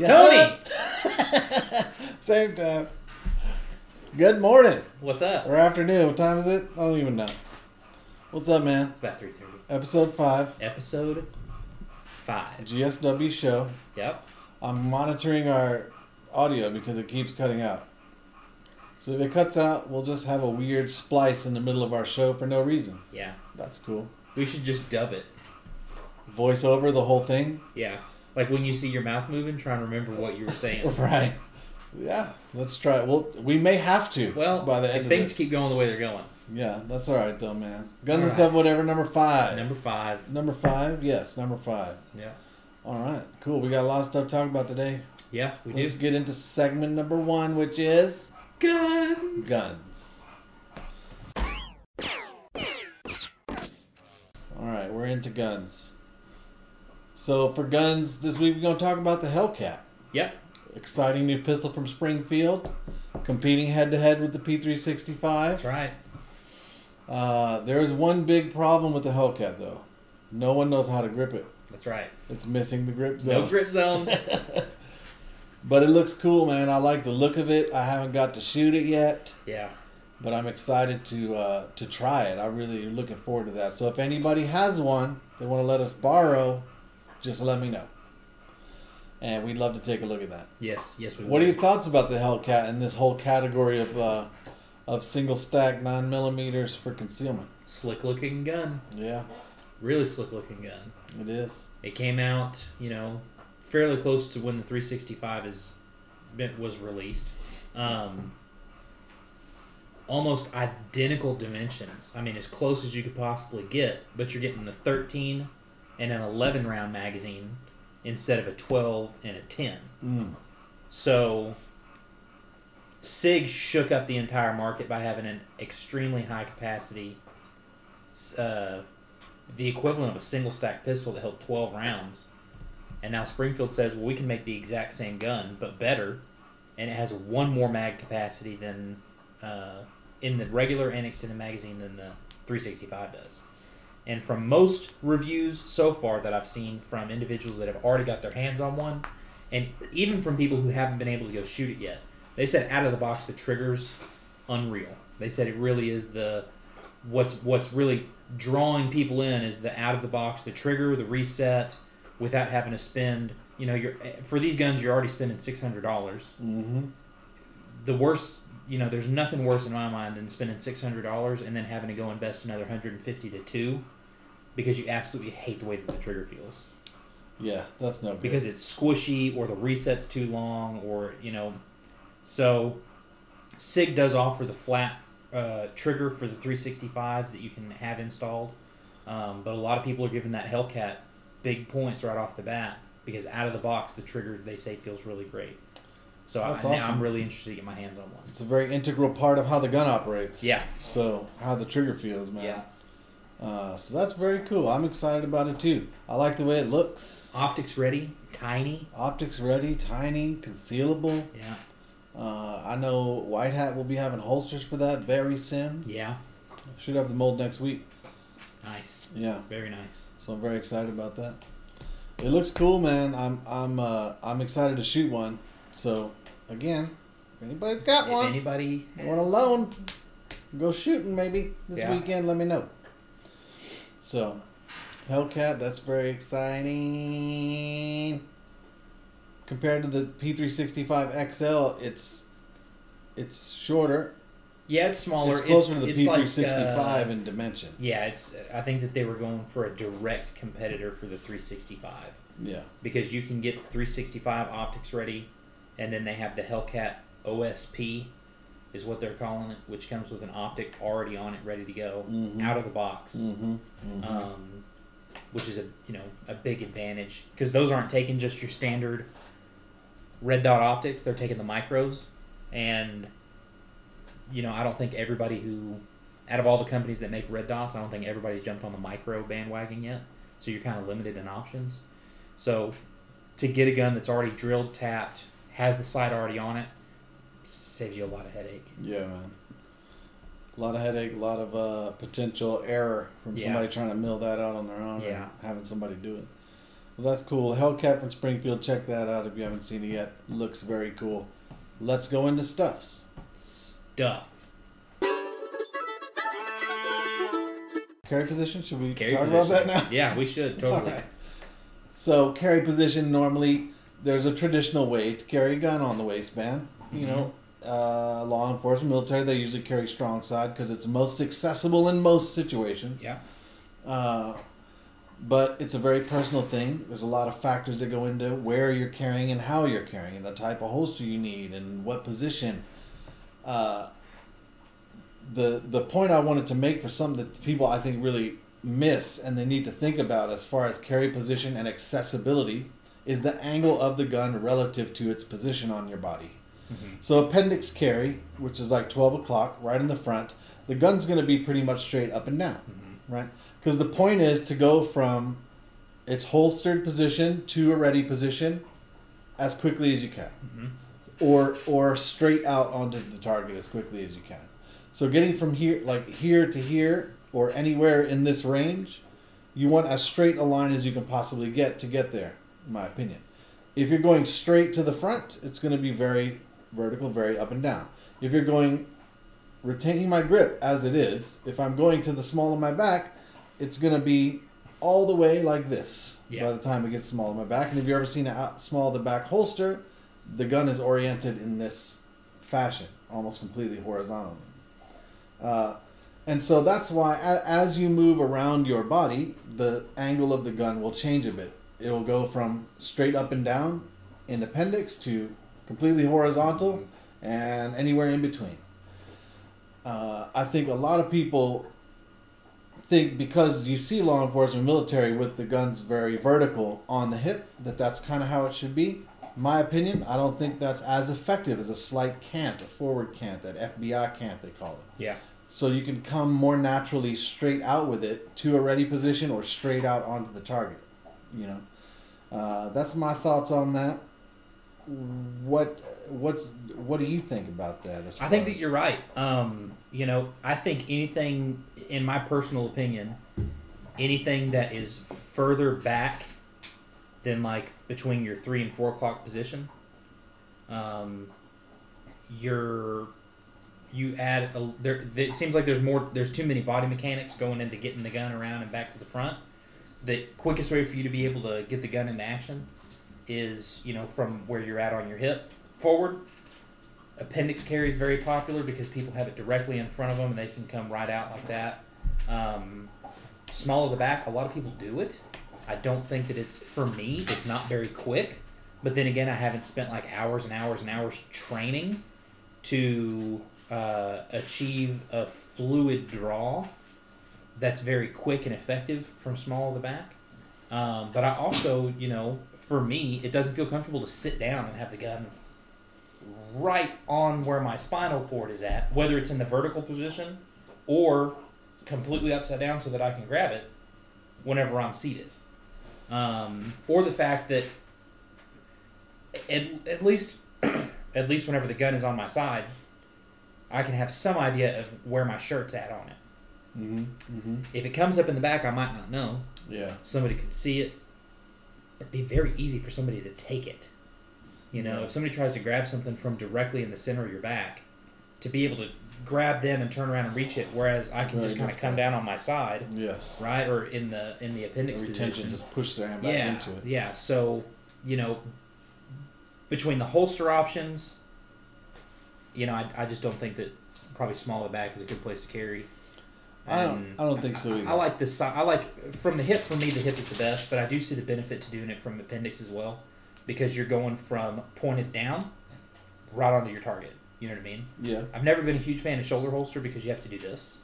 Tony! Same time. Good morning What's up? or afternoon. What time is it? I don't even know. What's up, man? It's about 3.30. Episode 5, Episode 5. GSW show. Yep. I'm monitoring our audio because it keeps cutting out. So if it cuts out, we'll just have a weird splice in the middle of our show for no reason. Yeah. That's cool. We should just dub it. Voice over the whole thing. Yeah. Like when you see your mouth moving, try and remember what you were saying. Right. Yeah, let's try it. Well, we may have to. Well, by the end if things this. keep going the way they're going. Yeah, that's all right though, man. Guns and right. stuff, whatever. Number five. Number 5. Number five. Yes, number five. Yeah. All right, cool. We got a lot of stuff to talk about today. Yeah, we Let's do. get into segment number one, which is Guns! guns. All right, we're into guns. So for guns this week, we're gonna talk about the Hellcat. Yep. Exciting new pistol from Springfield, competing head to head with the P365. That's right. Uh, there is one big problem with the Hellcat though. No one knows how to grip it. That's right. It's missing the grip zone. No grip zone. But it looks cool, man. I like the look of it. I haven't got to shoot it yet, yeah. but I'm excited to uh, to try it. I'm really looking forward to that. So if anybody has one they want to let us borrow, just let me know. And we'd love to take a look at that. Yes. Yes, we would. What are your thoughts about the Hellcat and this whole category of uh, of single stack nine millimeters for concealment? Slick looking gun. Yeah, Really slick looking gun. it is. It came out, you know, fairly close to when the 365 is was released. Um, almost identical dimensions. I mean, as close as you could possibly get, but you're getting the 13 and an 11 round magazine instead of a 12 and a 10. Mm. So Sig shook up the entire market by having an extremely high capacity, uh, the equivalent of a single stack pistol that held 12 rounds. And now Springfield says, well, we can make the exact same gun, but better, and it has one more mag capacity than uh, in the regular and extended magazine than the 365 does. And from most reviews so far that I've seen from individuals that have already got their hands on one, and even from people who haven't been able to go shoot it yet, they said out of the box the trigger's unreal. They said it really is the what's what's really drawing people in is the out of the box, the trigger, the reset, without having to spend. You know, you're for these guns you're already spending six hundred dollars. Mm-hmm. The worst, you know, there's nothing worse in my mind than spending six hundred dollars and then having to go invest another hundred and fifty to two, because you absolutely hate the way that the trigger feels Yeah, that's no good. because it's squishy or the reset's too long or you know so sig does offer the flat uh, trigger for the 365s that you can have installed um, but a lot of people are giving that hellcat big points right off the bat because out of the box the trigger they say feels really great so I, That's now awesome. i'm really interested to get my hands on one It's a very integral part of how the gun operates. yeah So how the trigger feels, man. yeah Uh, so that's very cool. I'm excited about it too. I like the way it looks. optics ready tiny Optics ready, tiny, concealable. yeah Uh, I know White Hat will be having holsters for that very soon. yeah Should have the mold next week. nice Yeah. very nice So I'm very excited about that. It looks cool, man. I'm I'm uh, I'm excited to shoot one. So again, if anybody's got if one, anybody want a loan, go shooting maybe this Yeah. weekend. Let me know. So, Hellcat, that's very exciting. Compared to the P365 XL, it's it's shorter. Yeah, it's smaller. It's It- closer to the P365 uh, in dimensions. yeah, it's. I think that they were going for a direct competitor for the 365 yeah, because you can get 365 optics ready, and then they have the Hellcat OSP, is what they're calling it, which comes with an optic already on it, ready to go, Mhm. out of the box. mm-hmm. mm-hmm. Um, which is a you know a big advantage because those aren't taking just your standard red dot optics; they're taking the micros, and you know I don't think everybody who out of all the companies that make red dots, I don't think everybody's jumped on the micro bandwagon yet. So you're kind of limited in options. So to get a gun that's already drilled, tapped, has the sight already on it, saves you a lot of headache. Yeah, man. A lot of headache, a lot of uh, potential error from Yeah. somebody trying to mill that out on their own Yeah. and having somebody do it. Well, that's cool. Hellcat from Springfield. Check that out if you haven't seen it yet. Looks very cool. Let's go into stuffs. Stuff. Carry position. Should we Carry talk position. about that now? Yeah, we should totally. Alright. So carry position normally there's a traditional way to carry a gun on the waistband. You know, uh, law enforcement, military, they usually carry strong side because it's most accessible in most situations. Yeah. Uh, but it's a very personal thing. There's a lot of factors that go into where you're carrying and how you're carrying, and the type of holster you need, and what position. Uh, the the point I wanted to make for something that people I think really miss and they need to think about as far as carry position and accessibility is the angle of the gun relative to its position on your body. Mhm. So appendix carry, which is like twelve o'clock, right in the front, the gun's going to be pretty much straight up and down, Mhm. right? Because the point is to go from its holstered position to a ready position as quickly as you can Mhm. or or straight out onto the target as quickly as you can. So getting from here like here to here or anywhere in this range, you want as straight a line as you can possibly get to get there, my opinion. If you're going straight to the front, it's going to be very vertical, very up and down. If you're going retaining my grip as it is, if I'm going to the small of my back, it's going to be all the way like this Yeah. by the time it gets small of my back. And if you've ever seen a small of the back holster, the gun is oriented in this fashion, almost completely horizontally. Uh, and so that's why, as you move around your body, the angle of the gun will change a bit. It will go from straight up and down in appendix to completely horizontal and anywhere in between. Uh, I think a lot of people think because you see law enforcement military with the guns very vertical on the hip that that's kind of how it should be my opinion i don't think that's as effective as a slight cant a forward cant that fbi cant they call it Yeah. so you can come more naturally straight out with it to a ready position or straight out onto the target you know uh, that's my thoughts on that what what's what do you think about that I think that you're right. Um, you know, I think anything, in my personal opinion, anything that is further back than like between your three and four o'clock position, um, you're you add a, there. It seems like there's more. There's too many body mechanics going into getting the gun around and back to the front. The quickest way for you to be able to get the gun into action is you know from where you're at on your hip forward appendix carry is very popular because people have it directly in front of them and they can come right out like that. Um, small of the back, a lot of people do it. I don't think that it's for me. It's not very quick, but then again, I haven't spent like hours and hours and hours training to uh, achieve a fluid draw that's very quick and effective from small of the back. Um, but I also, you know, for me, it doesn't feel comfortable to sit down and have the gun right on where my spinal cord is at, whether it's in the vertical position or completely upside down so that I can grab it whenever I'm seated. Um, or the fact that at, at least at least whenever the gun is on my side, I can have some idea of where my shirt's at on it. Mhm, mhm. If it comes up in the back, I might not know. yeah Somebody could see it. It'd be very easy for somebody to take it. You know, Yeah. if somebody tries to grab something from directly in the center of your back, to be able to grab them and turn around and reach it, whereas I can Very just kind of come down on my side, yes right, or in the in the appendix The retention position. just push their hand back yeah, into it. yeah. So, you know, between the holster options, you know, I, I just don't think that probably smaller back is a good place to carry. I don't- I don't think so I- either. I, like this side. I like from the hip. For me, the hip is the best, but I do see the benefit to doing it from appendix as well, because you're going from pointed down, right onto your target. You know what I mean? Yeah, I've never been a huge fan of shoulder holster because you have to do this.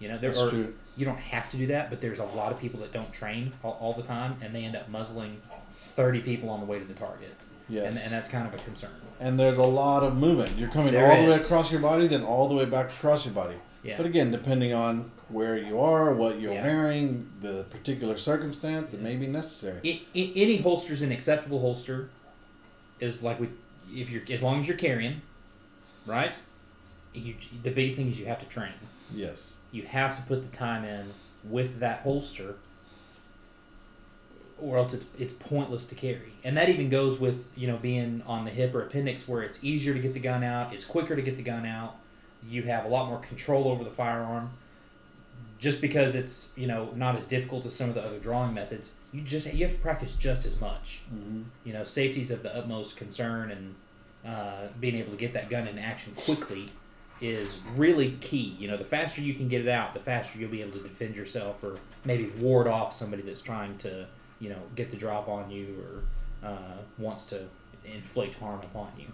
You know, there that's are true. you don't have to do that, but there's a lot of people that don't train all, all the time, and they end up muzzling thirty people on the way to the target, Yes, and, and that's kind of a concern. and there's a lot of movement. You're coming There all the way across your body, then all the way back across your body. Yeah, But again, depending on where you are, what you're Yeah. wearing, the particular circumstance, it may be necessary. I, I, any holster's an acceptable holster, is like we, if you're as long as you're carrying, right? You, the biggest thing is you have to train. Yes. You have to put the time in with that holster, or else it's it's pointless to carry. And that even goes with you know being on the hip or appendix, where it's easier to get the gun out, it's quicker to get the gun out. You have a lot more control over the firearm. Just because it's you know not as difficult as some of the other drawing methods, you just you have to practice just as much. Mm-hmm. You know, safety's of the utmost concern, and uh, being able to get that gun in action quickly is really key. You know, the faster you can get it out, the faster you'll be able to defend yourself or maybe ward off somebody that's trying to, you know, get the drop on you or uh, wants to inflict harm upon you.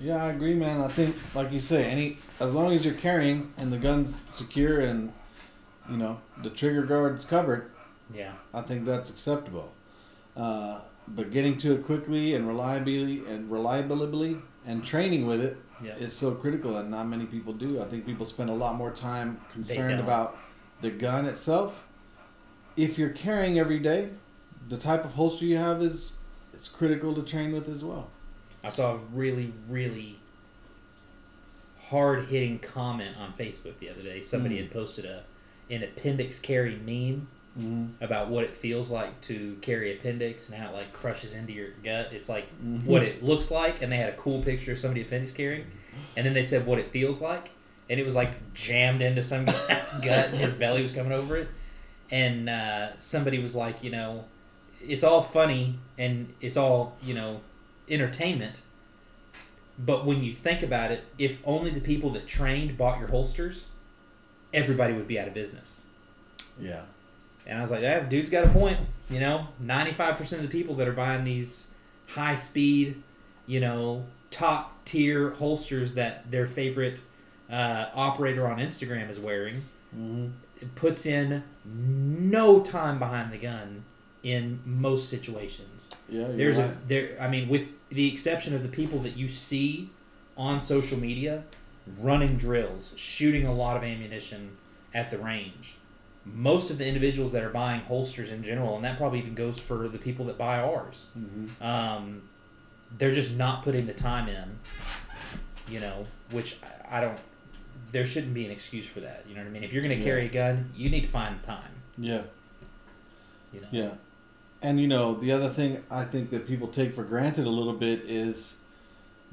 Yeah, I agree, man. I think, like you say, any as long as you're carrying and the gun's secure and you know the trigger guard's covered, Yeah. I think that's acceptable. Uh, but getting to it quickly and reliably and reliably and training with it Yeah. is so critical, and not many people do. I think people spend a lot more time concerned about the gun itself. If you're carrying every day, the type of holster you have is it's critical to train with as well. I saw a really, really hard hitting comment on Facebook the other day. Somebody Mm. had posted a an appendix carry meme Mm-hmm. about what it feels like to carry appendix and how it like crushes into your gut. It's like Mhm. what it looks like, and they had a cool picture of somebody appendix carrying, and then they said what it feels like, and it was like jammed into some guy's gut, and his belly was coming over it, and uh, somebody was like, you know, it's all funny and it's all you know, entertainment. But when you think about it, if only the people that trained bought your holsters, everybody would be out of business. Yeah. And I was like, yeah, dude's got a point. You know, 95% of the people that are buying these high speed, you know, top tier holsters that their favorite uh, operator on Instagram is wearing Mm-hmm. puts in no time behind the gun in most situations. Yeah. There's right. a there I mean with the exception of the people that you see on social media running drills, shooting a lot of ammunition at the range. Most of the individuals that are buying holsters in general, and that probably even goes for the people that buy ours, Mhm. um, they're just not putting the time in, you know, which I, I don't, there shouldn't be an excuse for that. You know what I mean? If you're going to carry a gun, you need to find the time, Yeah. you know? Yeah. And you know, the other thing I think that people take for granted a little bit is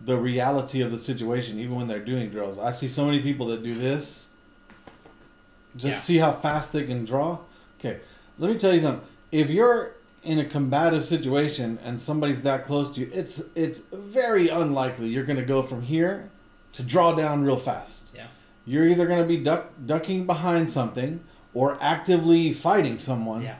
the reality of the situation, even when they're doing drills. I see so many people that do this. Just Yeah. see how fast they can draw. Okay, let me tell you something. If you're in a combative situation and somebody's that close to you, it's it's very unlikely you're going to go from here to draw down real fast. Yeah. You're either going to be duck, ducking behind something or actively fighting someone. Yeah.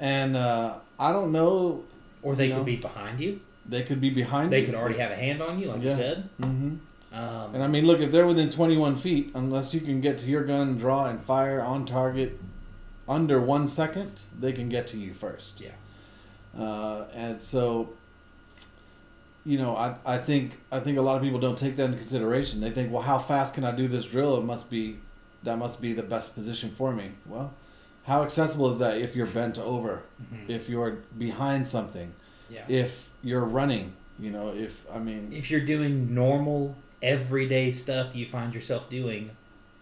And uh, I don't know. Or they could know? be behind you. They could be behind. You. They you. could already have a hand on you, like you Yeah. said. hmm Um, And I mean, look, if they're within 21 feet, unless you can get to your gun, draw, and fire on target under one second, they can get to you first. Yeah. Uh, and so, you know, I, I think I think a lot of people don't take that into consideration. They think, well, how fast can I do this drill? It must be that must be the best position for me. Well, how accessible is that if you're bent over, mhm. if you're behind something, yeah. if you're running? You know, if I mean, if you're doing normal, everyday stuff you find yourself doing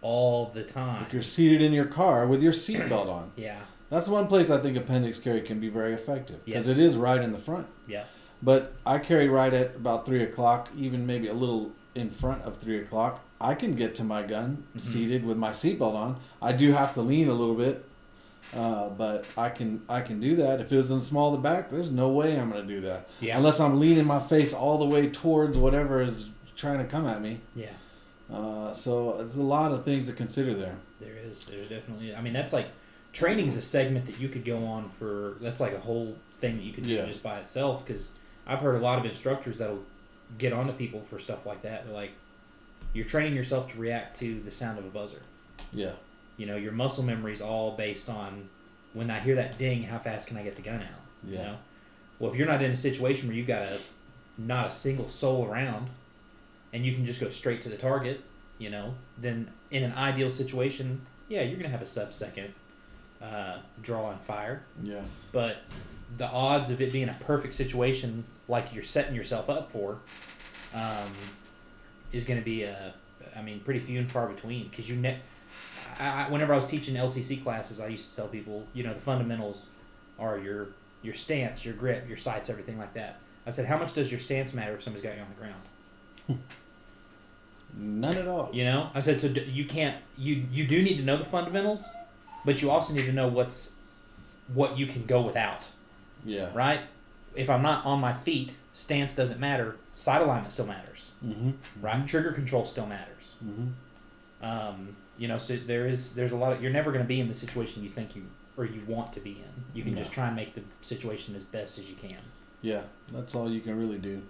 all the time. if you're seated in your car with your seatbelt on. yeah. That's one place I think appendix carry can be very effective because Yes. it is right in the front. Yeah. But I carry right at about three o'clock, even maybe a little in front of three o'clock. I can get to my gun Mhm. seated with my seatbelt on. I do have to lean a little bit, uh, but I can I can do that. If it was in the small of the back, there's no way I'm going to do that Yeah. unless I'm leaning my face all the way towards whatever is trying to come at me. yeah. Uh, so there's a lot of things to consider there. There is. There's definitely. I mean, that's like training is a segment that you could go on for. That's like a whole thing that you could do Yeah. just by itself. Because I've heard a lot of instructors that'll get onto people for stuff like that. They're like, you're training yourself to react to the sound of a buzzer. Yeah. You know, your muscle memory is all based on when I hear that ding, how fast can I get the gun out? You Yeah. know? Well, if you're not in a situation where you've got a not a single soul around, and you can just go straight to the target, you know, then in an ideal situation, yeah, you're gonna have a sub second uh, draw and fire. Yeah. But the odds of it being a perfect situation, like you're setting yourself up for, um, is going to be a, I mean, pretty few and far between. Because you, ne- I, I, whenever I was teaching LTC classes, I used to tell people, you know, the fundamentals are your, your stance, your grip, your sights, everything like that. I said, how much does your stance matter if somebody's got you on the ground? None at all. You know, I said so. d- You can't. You you do need to know the fundamentals, but you also need to know what's what you can go without. Yeah. Right? If I'm not on my feet, stance doesn't matter. Sight alignment still matters. Mm-hmm. Right? Trigger control still matters. Mm-hmm. Um, you know, so there is there's a lot of you're never going to be in the situation you think you or you want to be in. You can just try and make the situation as best as you can. Yeah, that's all you can really do.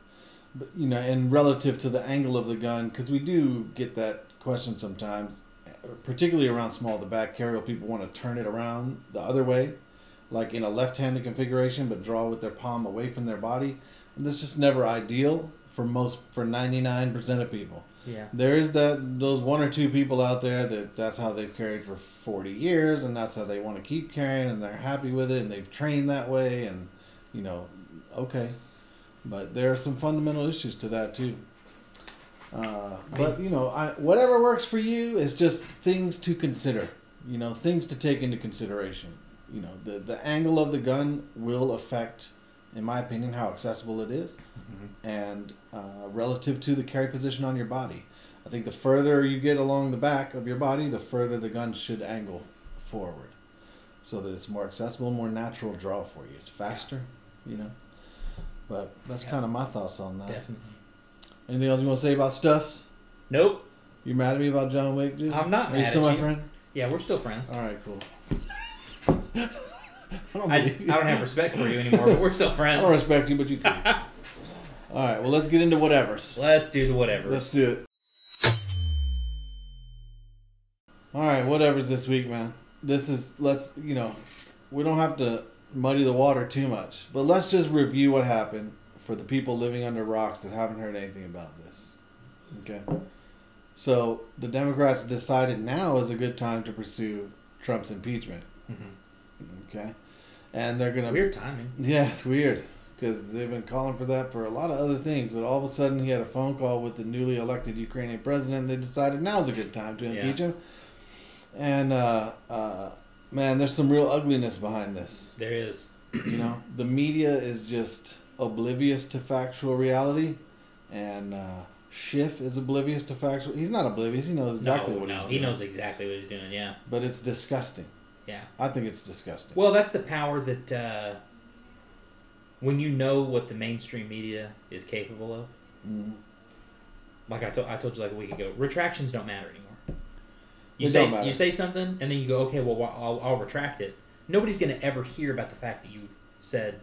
But you know, and relative to the angle of the gun, because we do get that question sometimes, eh, particularly around small the back carrier, people want to turn it around the other way, like in a left-handed configuration, but draw with their palm away from their body, and that's just never ideal for most for ninety-nine percent of people. Yeah. There is that those one or two people out there that that's how they've carried for 40 years and that's how they want to keep carrying and they're happy with it and they've trained that way and you know okay. But there are some fundamental issues to that too. Uh, but you know I, whatever works for you is just things to consider you know things to take into consideration. You know the the angle of the gun will affect in my opinion how accessible it is and uh, relative to the carry position on your body. I think the further you get along the back of your body, the further the gun should angle forward, so that it's more accessible, more natural draw for you. It's faster, you know. But that's Yeah. kind of my thoughts on that. Definitely. Anything else you want to say about stuffs? Nope. You mad at me about John Wick, dude? I'm not Are you mad still at my you. friend? Yeah, we're still friends. All right, cool. I don't, I, I don't have respect for you anymore, but we're still friends. I don't respect you, but you can. All right, well, let's get into whatever's. Let's do the whatever. Let's do it. All right, whatever's this week, man. This is let's you know, we don't have to muddy the water too much, but let's just review what happened for the people living under rocks that haven't heard anything about this. Okay. So the Democrats decided now is a good time to pursue Trump's impeachment. Mhm. Okay, and they're gonna Weird timing. yeah, it's weird because they've been calling for that for a lot of other things, but all of a sudden he had a phone call with the newly elected Ukrainian president. And they decided now's a good time to impeach him. And uh, uh, man, there's some real ugliness behind this. There is. You know, the media is just oblivious to factual reality, and uh, Schiff is oblivious to factual. He's not oblivious. He knows exactly no, what no, he's he knows exactly what he's doing. Yeah, but it's disgusting. Yeah. I think it's disgusting. Well, that's the power that uh, when you know what the mainstream media is capable of. Mm. Like I told, I told you like a week ago, retractions don't matter anymore. You say you say something, and then you go, okay, well, I'll, I'll retract it. Nobody's going to ever hear about the fact that you said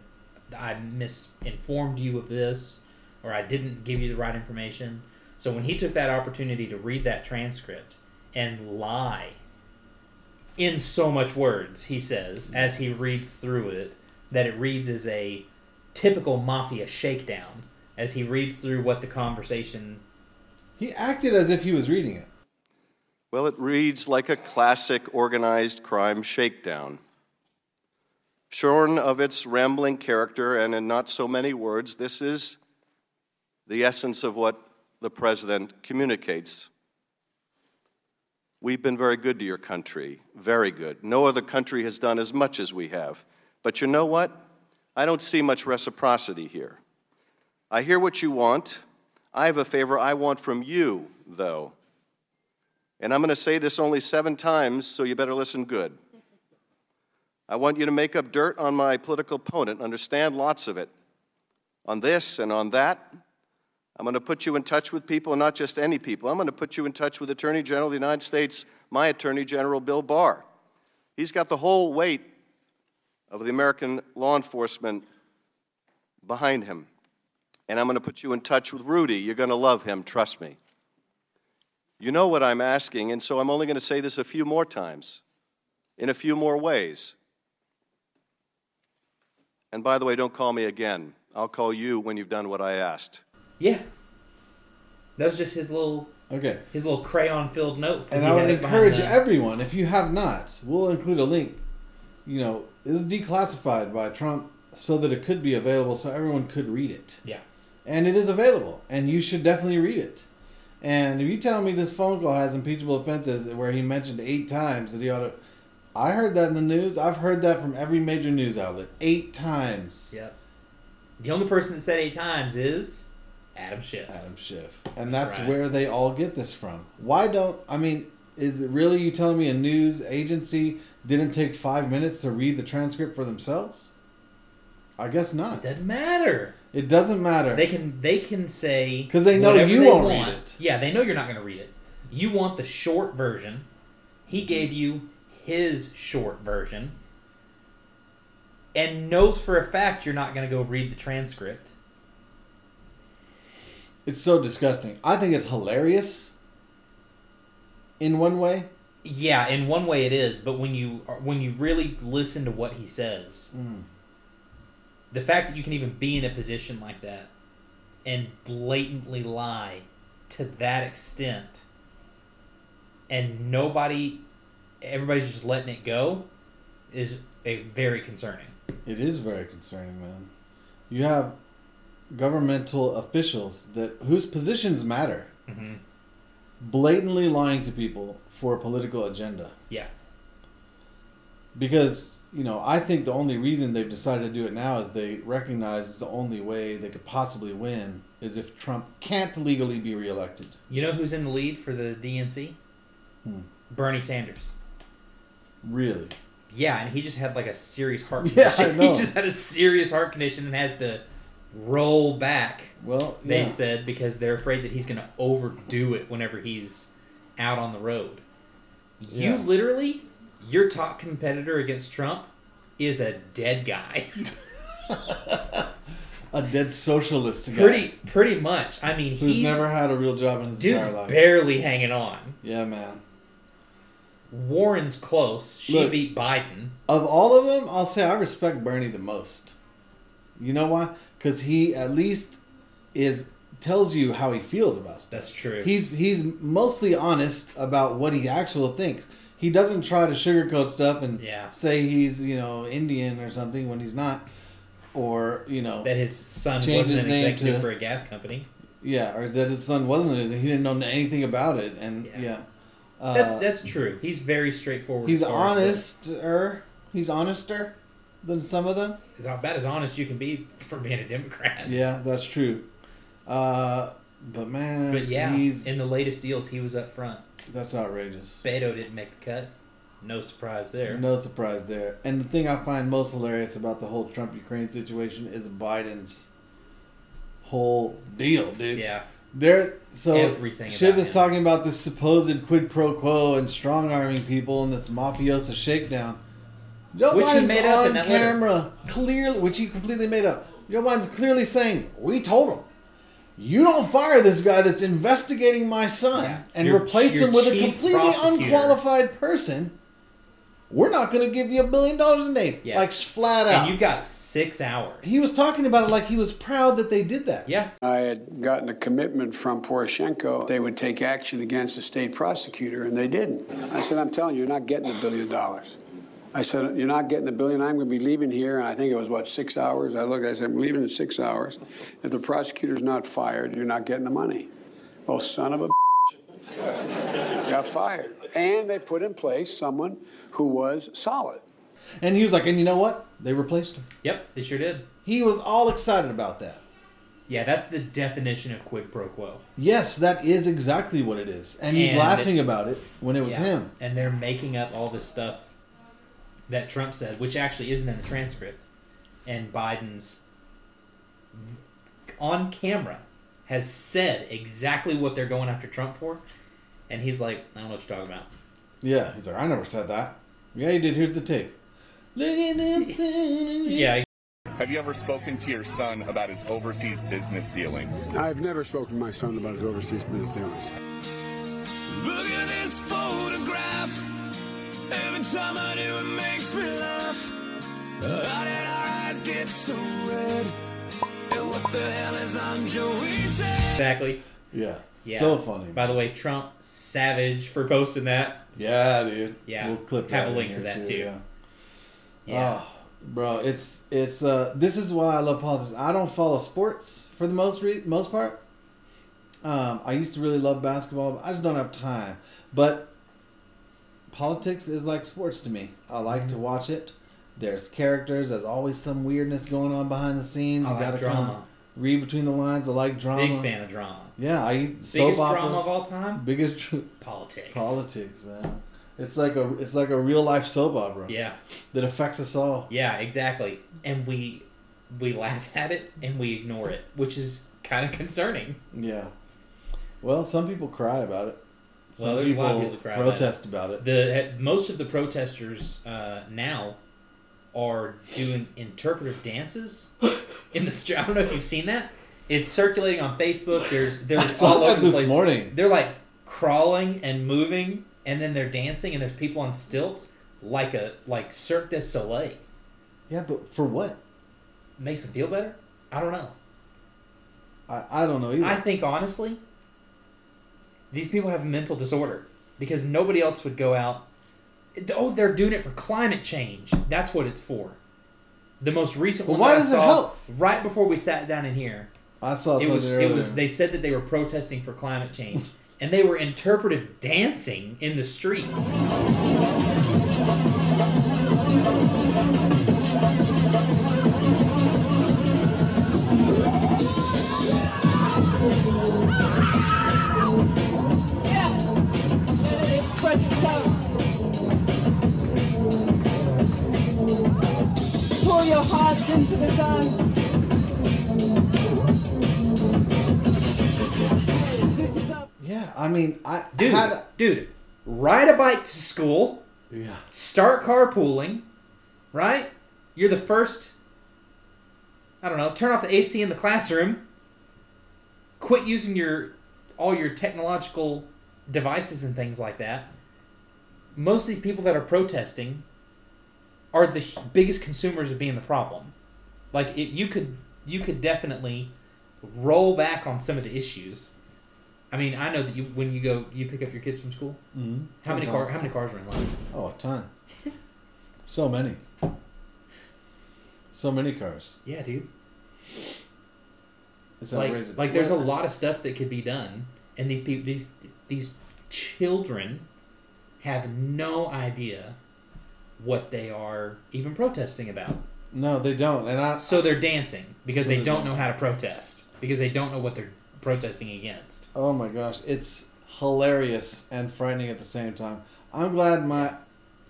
I misinformed you of this, or I didn't give you the right information. So when he took that opportunity to read that transcript and lie in so much words, he says, as he reads through it, that it reads as a typical mafia shakedown as he reads through what the conversation He acted as if he was reading it. Well, it reads like a classic organized crime shakedown. Shorn of its rambling character and in not so many words, this is the essence of what the president communicates. We've been very good to your country, very good. No other country has done as much as we have. But you know what? I don't see much reciprocity here. I hear what you want. I have a favor I want from you, though. And I'm going to say this only seven times, so you better listen good. I want you to make up dirt on my political opponent, understand lots of it. On this and on that. I'm going to put you in touch with people, and not just any people. I'm going to put you in touch with Attorney General of the United States, my Attorney General, Bill Barr. He's got the whole weight of the American law enforcement behind him. And I'm going to put you in touch with Rudy. You're going to love him, trust me. You know what I'm asking, and so I'm only going to say this a few more times, in a few more ways. And by the way, don't call me again. I'll call you when you've done what I asked. Yeah. That was just his little Okay. his little crayon filled notes. that And I would encourage everyone, if you have not, we'll include a link. You know, is declassified by Trump so that it could be available so everyone could read it. Yeah. And it is available, and you should definitely read it. And if you tell me this phone call has impeachable offenses where he mentioned eight times that he ought to, I heard that in the news. I've heard that from every major news outlet eight times. Yep. The only person that said eight times is Adam Schiff. Adam Schiff, and that's Right. where they all get this from. Why don't I mean? Is it really you telling me a news agency didn't take five minutes to read the transcript for themselves? I guess not. It doesn't matter. It doesn't matter. They can they can say because they know you they won't read it. Yeah, they know you're not going to read it. You want the short version. He gave you his short version, and knows for a fact you're not going to go read the transcript. It's so disgusting. I think it's hilarious. In one way, Yeah, in one way it is, but when you when you really listen to what he says, mm. the fact that you can even be in a position like that and blatantly lie to that extent and nobody everybody's just letting it go is a very concerning. it is very concerning, man. You have governmental officials that whose positions matter, Mm-hmm. blatantly lying to people for a political agenda. Yeah. Because you know, I think the only reason they've decided to do it now is they recognize it's the only way they could possibly win is if Trump can't legally be reelected. You know who's in the lead for the DNC? Hmm. Bernie Sanders. Really? Yeah, and he just had like a serious heart Yeah, I condition. know. he just had a serious heart condition and has to roll back Well, they yeah. said because they're afraid that he's going to overdo it whenever he's out on the road. You literally, your top competitor against Trump is a dead guy. a dead socialist guy pretty, pretty much. I mean, who's he's never had a real job in his dude's entire life. barely hanging on. yeah, man. Warren's close. She Look. beat Biden. Of all of them, I'll say I respect Bernie the most. You know why? Because he at least is tells you how he feels about stuff. That's true. He's he's mostly honest about what he actually thinks. He doesn't try to sugarcoat stuff and Yeah. say he's you know Indian or something when he's not, or you know that his son wasn't his an name executive to- for a gas company. yeah, or that his son wasn't. He didn't know anything about it, and Yeah. yeah, Uh, That's that's true. He's very straightforward. he's as far as honester. He's honester than some of them. the- Is about as honest you can be for being a Democrat. Yeah, that's true. Uh, but man, But yeah, he's in the latest deals, he was up front. that's outrageous. Beto didn't make the cut. No surprise there. No surprise there. And the thing I find most hilarious about the whole Trump Ukraine situation is Biden's whole deal, dude. Yeah, There, so Everything Schiff is him. talking about this supposed quid pro quo and strong arming people and this mafiosa shakedown. Joe Which he made up on in that letter. camera, clearly, which he completely made up. Joe Biden's clearly saying, "We told him." You don't fire this guy that's investigating my son Yeah. and Your- replace your him with a completely prosecutor. unqualified person. We're not going to give you a billion dollars a day. Yeah. Like flat and out. you've got six hours. he was talking about it like he was proud that they did that. yeah, I had gotten a commitment from Poroshenko they would take action against the state prosecutor, and they didn't. I said, I'm telling you, you're not getting a billion dollars. I said, You're not getting the billion. I'm going to be leaving here. And I think it was, what, six hours? I looked, I said, I'm leaving in six hours. If the prosecutor's not fired, you're not getting the money. Oh, son of a bitch. Got fired. And they put in place someone who was solid. And he was like, and you know what? They replaced him. yep, they sure did. He was all excited about that. Yeah, that's the definition of quid pro quo. Yes, that is exactly what it is. And he's And- laughing about it when it was Yeah. him. And they're making up all this stuff that Trump said, which actually isn't in the transcript. And Biden's on camera has said exactly what they're going after Trump for. And he's like, I don't know what you're talking about. Yeah, he's like, I never said that. Yeah, you did. Here's the tape. Look at them. Yeah, Have you ever spoken to your son about his overseas business dealings? I've never spoken to my son about his overseas business dealings. Time I do, it makes me laugh. How did our eyes get so red? And what the hell is on Joey's head? exactly. Yeah, Yeah. so funny. By the way, Trump, savage for posting that. yeah, dude. Yeah. we'll clip Have that a link to here, that, too. Yeah. Yeah. Oh, bro, it's it's uh this is why I love politics. I don't follow sports for the most re- most part. Um, I used to really love basketball. But I just don't have time. But politics is like sports to me. I like Mm-hmm. to watch it. There's characters. There's always some weirdness going on behind the scenes. I you like gotta drama. read between the lines. I like drama. Big fan of drama. Yeah, I soap Biggest operas. drama of all time? Biggest tr- Politics. politics, man. It's like a it's like a real life soap opera Yeah. that affects us all. Yeah, exactly. And we we laugh at it and we ignore it, which is kind of concerning. Yeah. Well, some people cry about it. Some Well, there's a lot of people that protest about it. The most of the protesters uh, now are doing interpretive dances in the street. I don't know if you've seen that. It's circulating on Facebook. There's there's all over the place. morning. They're like crawling and moving, and then they're dancing, and there's people on stilts like a like Cirque du Soleil. Yeah, but for what? Makes them feel better. I don't know. I, I don't know either. I think honestly, these people have a mental disorder because nobody else would go out. Oh, they're doing it for climate change. That's what it's for. The most recent Well, one why that I does it saw help? right before we sat down in here, I saw it was earlier. it was they said that they were protesting for climate change and they were interpretive dancing in the streets. Pull your hearts into the dance. This is up. yeah, I mean, I Dude, had dude, ride a bike to school. yeah. start carpooling, right? You're the first. I don't know. Turn off the AC in the classroom. Quit using your all your technological devices and things like that. Most of these people that are protesting are the biggest consumers of being the problem. Like it, you could you could definitely roll back on some of the issues. I mean, I know that you when you go you pick up your kids from school. Mm-hmm. How many car how many cars are in line? Oh, a ton. so many. So many cars. Yeah, dude. It's like outrageous. like there's a lot of stuff that could be done and these people these these children have no idea what they are even protesting about No, they don't, and I. so they're dancing because So they don't know how to protest because they don't know what they're protesting against Oh my gosh, it's hilarious and frightening at the same time. I'm glad my,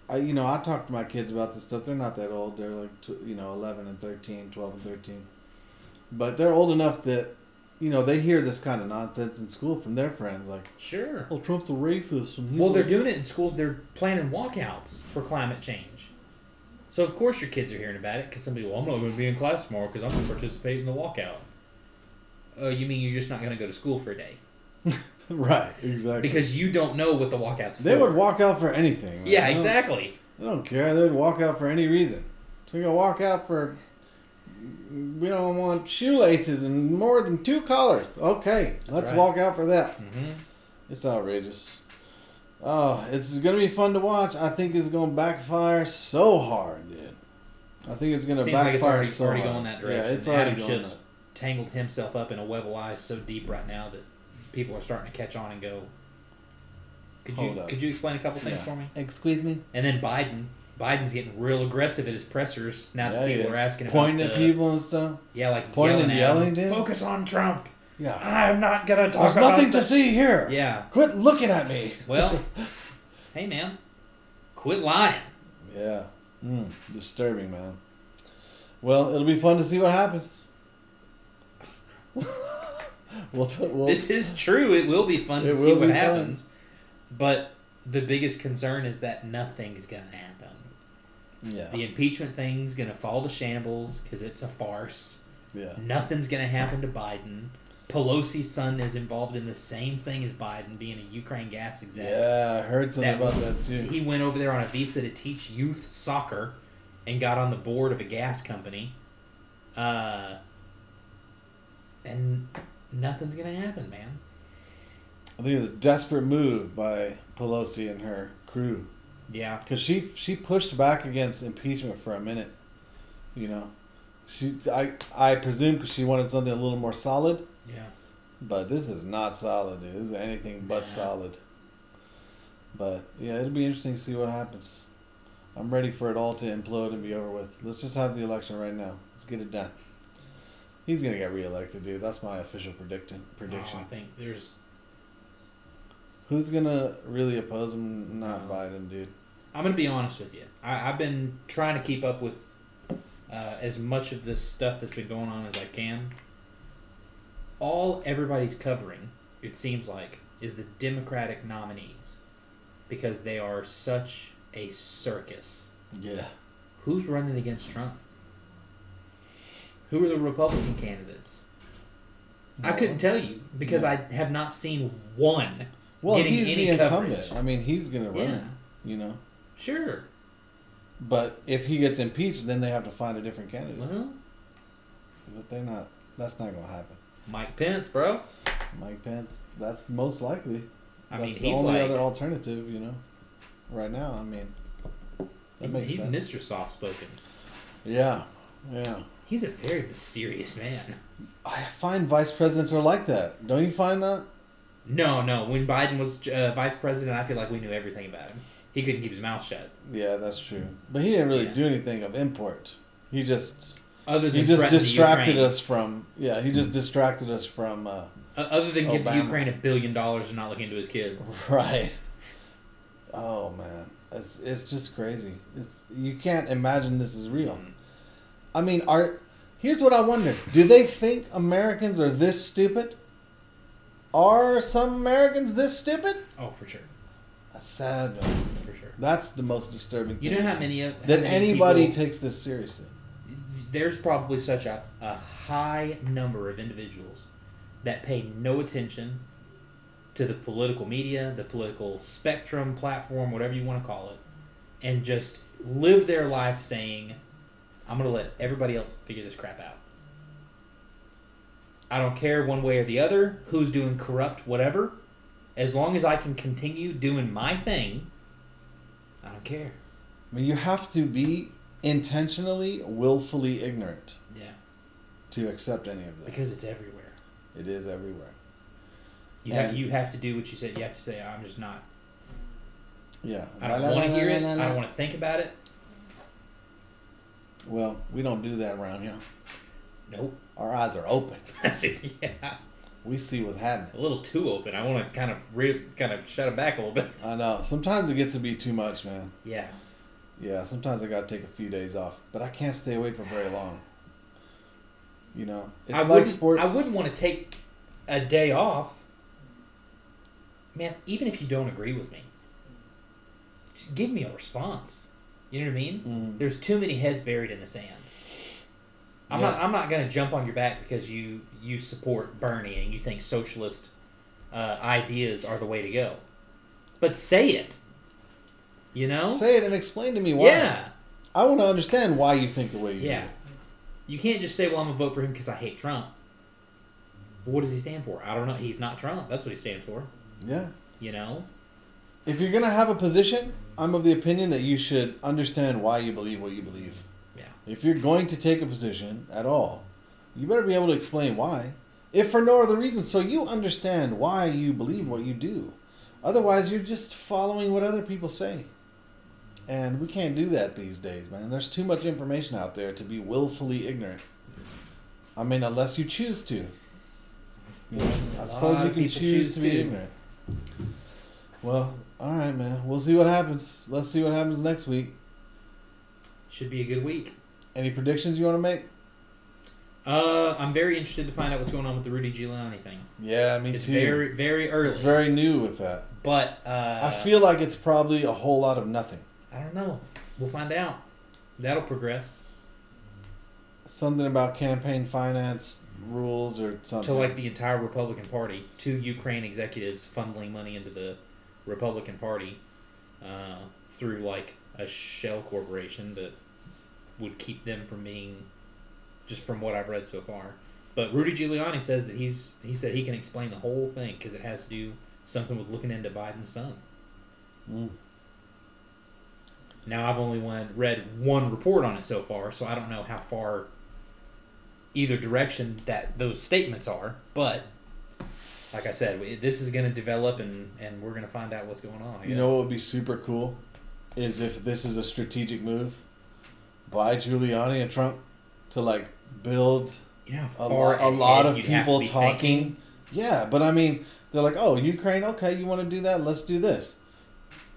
I, you know, I talk to my kids about this stuff. They're not that old. They're like, you know, 11 and 13, 12 and 13. But they're old enough that, you know, they hear this kind of nonsense in school from their friends. Like, sure well, Trump's a racist. And well they're like- doing it in schools they're planning walkouts for climate change so of course your kids are hearing about it because somebody well i'm not going to be in class tomorrow because i'm going to participate in the walkout oh you mean you're just not going to go to school for a day Right, exactly. because you don't know what the walkout's they for. would walk out for anything. man. Yeah, don't- exactly. They don't care. They'd walk out for any reason. So you're gonna walk out for we don't want shoelaces and more than two colors. Okay, let's right. walk out for that. hmm It's outrageous. Oh, it's gonna be fun to watch. I think it's gonna backfire so hard, dude. I think it's gonna Seems backfire like it's already, so already hard. going that direction. Yeah, it's already Adam going Schiff's that. tangled himself up in a web of lies so deep right now that people are starting to catch on and go. Could you up. could you explain a couple things Yeah. for me? Excuse me. And then Biden, Biden's getting real aggressive at his pressers now that Yeah, people are asking pointing about at the- people and stuff. Yeah, like Pointing yelling and at him, dude? Focus on Trump. Yeah. I'm not gonna talk There's nothing the-" to see here. Yeah. Quit looking at me. Well, hey man, quit lying. Yeah. Mm, disturbing, man. Well, it'll be fun to see what happens. we'll, t- we'll this is true. It will be fun to see what be fun. happens. But the biggest concern is that nothing's going to happen. Yeah. The impeachment thing's going to fall to shambles because it's a farce. Yeah. Nothing's going to happen to Biden. Pelosi's son is involved in the same thing as Biden, being a Ukraine gas exec. Yeah, I heard something about that too. He went over there on a visa to teach youth soccer and got on the board of a gas company. Uh, and nothing's going to happen, man. I think it was a desperate move by Pelosi and her crew Yeah. because she she pushed back against impeachment for a minute. You know, she I I presume because she wanted something a little more solid, Yeah. but this is not solid. Dude. This is anything but Nah. solid. But yeah, it'll be interesting to see what happens. I'm ready for it all to implode and be over with. Let's just have the election right now. Let's get it done. He's gonna get reelected, dude. That's my official prediction. Prediction. Oh, I think there's Who's gonna really oppose him? Not No. Biden, dude. I'm gonna be honest with you. I, I've been trying to keep up with uh, as much of this stuff that's been going on as I can. All everybody's covering, it seems like, is the Democratic nominees because they are such a circus. Yeah. Who's running against Trump? Who are the Republican candidates? I couldn't tell you because I have not seen one Well, getting he's any the incumbent. coverage. I mean, he's gonna run. Yeah. You know. Sure. But if he gets impeached, then they have to find a different candidate. But they're not. That's not gonna happen. Mike Pence, bro. Mike Pence. That's most likely. I That's mean, the only like other alternative. You know. Right now, I mean, that he's, makes he's sense. Mr. Soft Spoken. Yeah. Yeah. He's a very mysterious man. I find vice presidents are like that. Don't you find that? No, no. When Biden was uh, vice president, I feel like we knew everything about him. He couldn't keep his mouth shut. Yeah, that's true. But he didn't really Yeah. do anything of import. He just Other than he just distracted us from yeah. He just distracted us from uh, Uh, other than give Ukraine a billion dollars and not look into his kid. right. Oh man, it's it's just crazy. It's you can't imagine this is real. I mean, are here's what I wonder: Do they think Americans are this stupid? Are some Americans this stupid? Oh, for sure, That's sad. for sure. That's the most disturbing. Thing. You know how many of how that many anybody people- takes this seriously? there's probably such a, a high number of individuals that pay no attention to the political media, the political spectrum, platform, whatever you want to call it, and just live their life saying, I'm going to let everybody else figure this crap out. I don't care one way or the other who's doing corrupt whatever. As long as I can continue doing my thing, I don't care. I mean, you have to be intentionally, willfully ignorant Yeah. to accept any of that. Because it's everywhere. it is everywhere. You have, you have to do what you said. You have to say, I'm just not Yeah. I don't want to hear it. I don't want to think about it. Well, we don't do that around here. Nope. Our eyes are open. yeah, We see what's happening. a little too open. I want to kind of re- kind of shut it back a little bit. I know. Sometimes it gets to be too much, man. Yeah. Yeah, sometimes I gotta take a few days off, but I can't stay away for very long. You know, it's I like sports. I wouldn't want to take a day off. Man, even if you don't agree with me, give me a response. You know what I mean? Mhm. There's too many heads buried in the sand. I'm Yeah. not. I'm not going to jump on your back because you you support Bernie and you think socialist uh, ideas are the way to go. But say it. You know? Say it and explain to me why. yeah. I want to understand why you think the way you Yeah. do. You can't just say, "Well, I'm gonna vote for him because I hate Trump." But what does he stand for? I don't know. He's not Trump. That's what he stands for. Yeah. You know? If you're gonna have a position, I'm of the opinion that you should understand why you believe what you believe. If you're going to take a position at all, you better be able to explain why. If for no other reason, so you understand why you believe what you do. Otherwise, you're just following what other people say. And we can't do that these days, man. There's too much information out there to be willfully ignorant. I mean, unless you choose to. You know, I suppose you can choose, choose to be ignorant. Well, all right, man. We'll see what happens. Let's see what happens next week. Should be a good week. Any predictions you want to make? Uh, I'm very interested to find out what's going on with the Rudy Giuliani thing. Yeah, me It's too. very, very early. it's very new with that. but uh, I feel like it's probably a whole lot of nothing. I don't know. We'll find out. That'll progress Something about campaign finance rules or something. to like the entire Republican Party. Two Ukraine executives funneling money into the Republican Party uh, through like a shell corporation that would keep them from being, just from what I've read so far. But Rudy Giuliani says that he's he said he can explain the whole thing because it has to do something with looking into Biden's son. Mm. Now I've only one, read one report on it so far, so I don't know how far either direction that those statements are. But like I said, this is going to develop, and and we're going to find out what's going on. I You know what would be super cool is if this is a strategic move by Giuliani and Trump to like build know, a, lo- a lot of you'd have to people talking. thinking. Yeah, but I mean, they're like, "Oh, Ukraine, okay, you want to do that? Let's do this.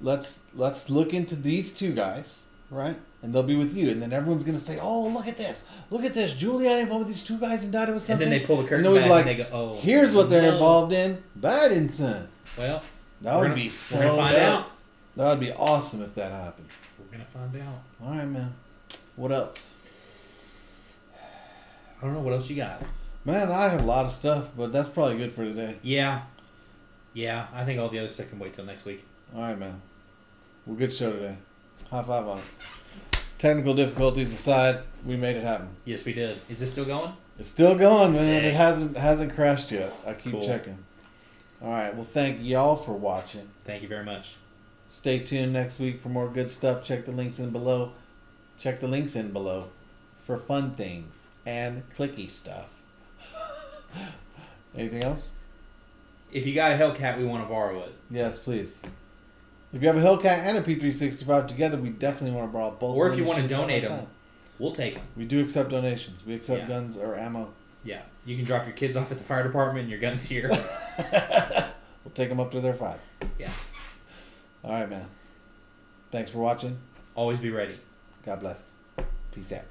Let's let's look into these two guys, right? And they'll be with you, and then everyone's gonna say, "Oh, look at this! Look at this! Giuliani involved with these two guys and died with something." And then they pull the curtain and back like, and they go, "Oh, here's what they're no." involved in: Biden's Well, That we're would gonna- be we're so. gonna find dope. out. That would be awesome if that happened. We're gonna find out. All right, man. What else? I don't know what else you got. Man, I have a lot of stuff, but that's probably good for today. Yeah, yeah. I think all the other stuff can wait till next week. All right, man. Well, good show today. High five on it. Technical difficulties aside, we made it happen. Yes, we did. Is this still going? It's still going, man. It hasn't hasn't crashed yet. I keep Cool. checking. All right. Well, thank y'all for watching. Thank you very much. Stay tuned next week for more good stuff. Check the links in below. Check the links in below for fun things and clicky stuff. Anything else? If you got a Hellcat, we want to borrow it. Yes, please. If you have a Hellcat and a P365 together, we definitely want to borrow both. Or if you want to shoot side by donate them, we'll take them. We do accept donations. We accept Yeah. guns or ammo. Yeah, you can drop your kids off at the fire department and your guns here. We'll take them up to their five. yeah, All right, man. Thanks for watching. always be ready. God bless. Peace out.